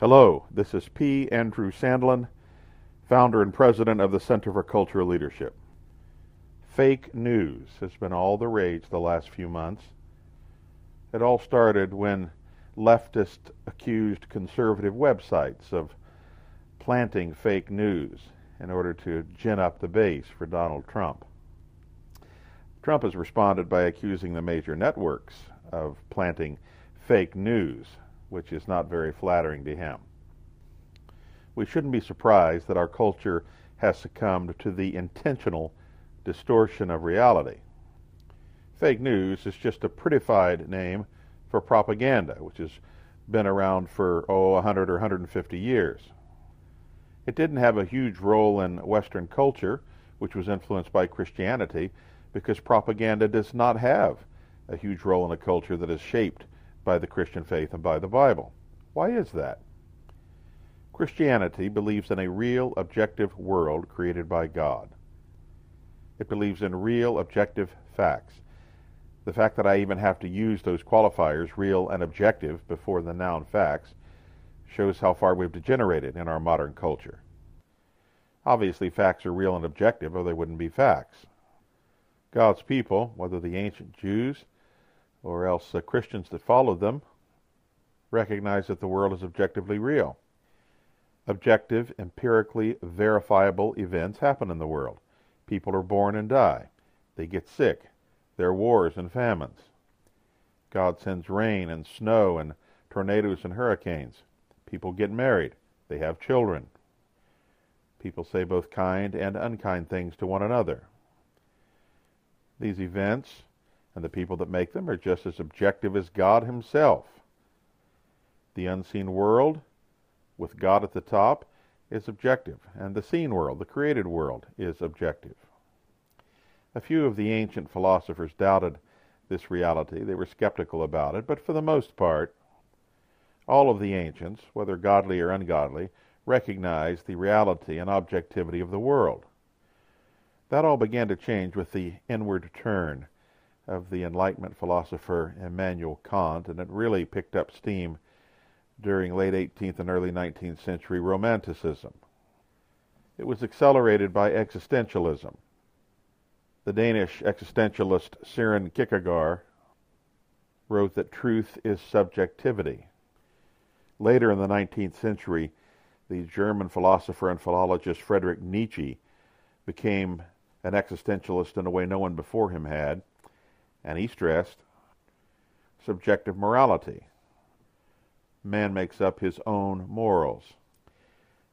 Hello, this is P. Andrew Sandlin, founder and president of the Center for Cultural Leadership. Fake news has been all the rage the last few months. It all started when leftist accused conservative websites of planting fake news in order to gin up the base for Donald Trump. Trump has responded by accusing the major networks of planting fake news which is not very flattering to him. We shouldn't be surprised that our culture has succumbed to the intentional distortion of reality. Fake news is just a prettified name for propaganda, which has been around for, oh, 100 or 150 years. It didn't have a huge role in Western culture, which was influenced by Christianity, because propaganda does not have a huge role in a culture that is shaped by the Christian faith and by the Bible. Why is that? Christianity believes in a real, objective world created by God. It believes in real, objective facts. The fact that I even have to use those qualifiers, real and objective, before the noun facts, shows how far we've degenerated in our modern culture. Obviously, facts are real and objective, or they wouldn't be facts. God's people, whether the ancient Jews, or else uh, Christians that followed them recognize that the world is objectively real. Objective, empirically verifiable events happen in the world. People are born and die. They get sick. There are wars and famines. God sends rain and snow and tornadoes and hurricanes. People get married. They have children. People say both kind and unkind things to one another. These events and the people that make them are just as objective as God Himself. The unseen world, with God at the top, is objective, and the seen world, the created world, is objective. A few of the ancient philosophers doubted this reality. They were skeptical about it, but for the most part, all of the ancients, whether godly or ungodly, recognized the reality and objectivity of the world. That all began to change with the inward turn of the Enlightenment philosopher Immanuel Kant, and it really picked up steam during late 18th and early 19th century Romanticism. It was accelerated by existentialism. The Danish existentialist Søren Kierkegaard wrote that truth is subjectivity. Later in the 19th century, the German philosopher and philologist Friedrich Nietzsche became an existentialist in a way no one before him had and he stressed subjective morality. Man makes up his own morals.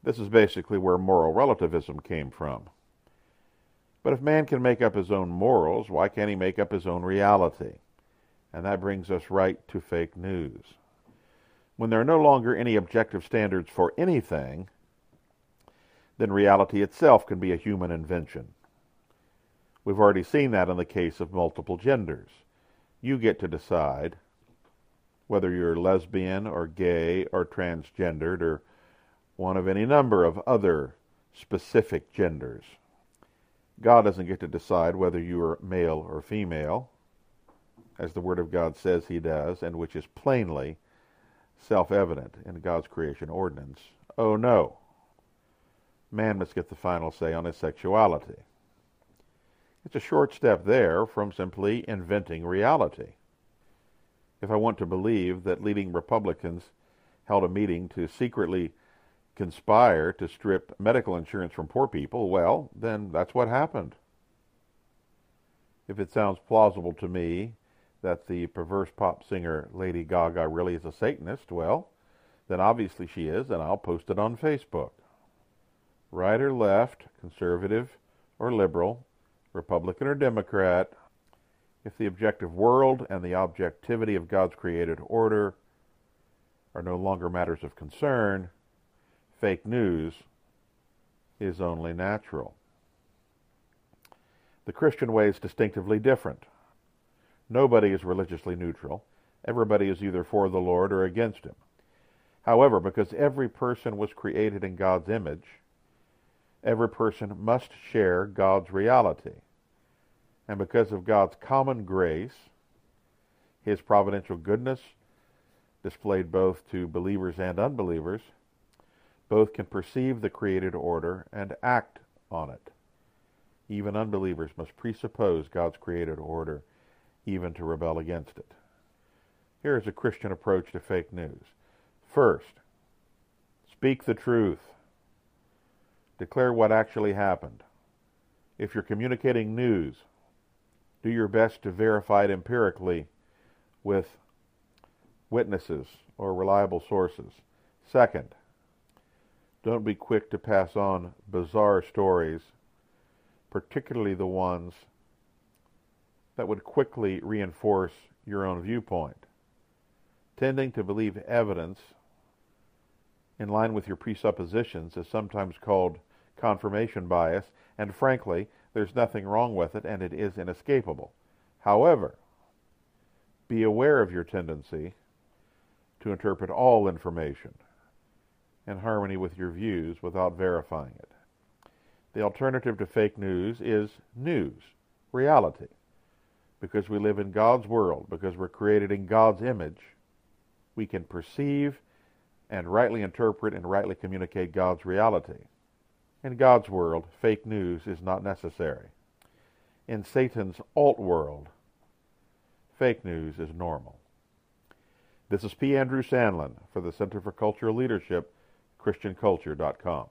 This is basically where moral relativism came from. But if man can make up his own morals, why can't he make up his own reality? And that brings us right to fake news. When there are no longer any objective standards for anything, then reality itself can be a human invention. We've already seen that in the case of multiple genders. You get to decide whether you're lesbian or gay or transgendered or one of any number of other specific genders. God doesn't get to decide whether you are male or female, as the Word of God says He does, and which is plainly self evident in God's creation ordinance. Oh no. Man must get the final say on his sexuality. It's a short step there from simply inventing reality. If I want to believe that leading Republicans held a meeting to secretly conspire to strip medical insurance from poor people, well, then that's what happened. If it sounds plausible to me that the perverse pop singer Lady Gaga really is a Satanist, well, then obviously she is, and I'll post it on Facebook. Right or left, conservative or liberal, Republican or Democrat, if the objective world and the objectivity of God's created order are no longer matters of concern, fake news is only natural. The Christian way is distinctively different. Nobody is religiously neutral. Everybody is either for the Lord or against him. However, because every person was created in God's image, every person must share God's reality and because of God's common grace, His providential goodness, displayed both to believers and unbelievers, both can perceive the created order and act on it. Even unbelievers must presuppose God's created order even to rebel against it. Here is a Christian approach to fake news. First, speak the truth. Declare what actually happened. If you're communicating news, do your best to verify it empirically with witnesses or reliable sources. Second, don't be quick to pass on bizarre stories, particularly the ones that would quickly reinforce your own viewpoint. Tending to believe evidence in line with your presuppositions is sometimes called confirmation bias, and frankly, there's nothing wrong with it and it is inescapable. However, be aware of your tendency to interpret all information in harmony with your views without verifying it. The alternative to fake news is news, reality. Because we live in God's world, because we're created in God's image, we can perceive and rightly interpret and rightly communicate God's reality. In God's world, fake news is not necessary. In Satan's alt world, fake news is normal. This is P. Andrew Sandlin for the Center for Cultural Leadership, ChristianCulture.com.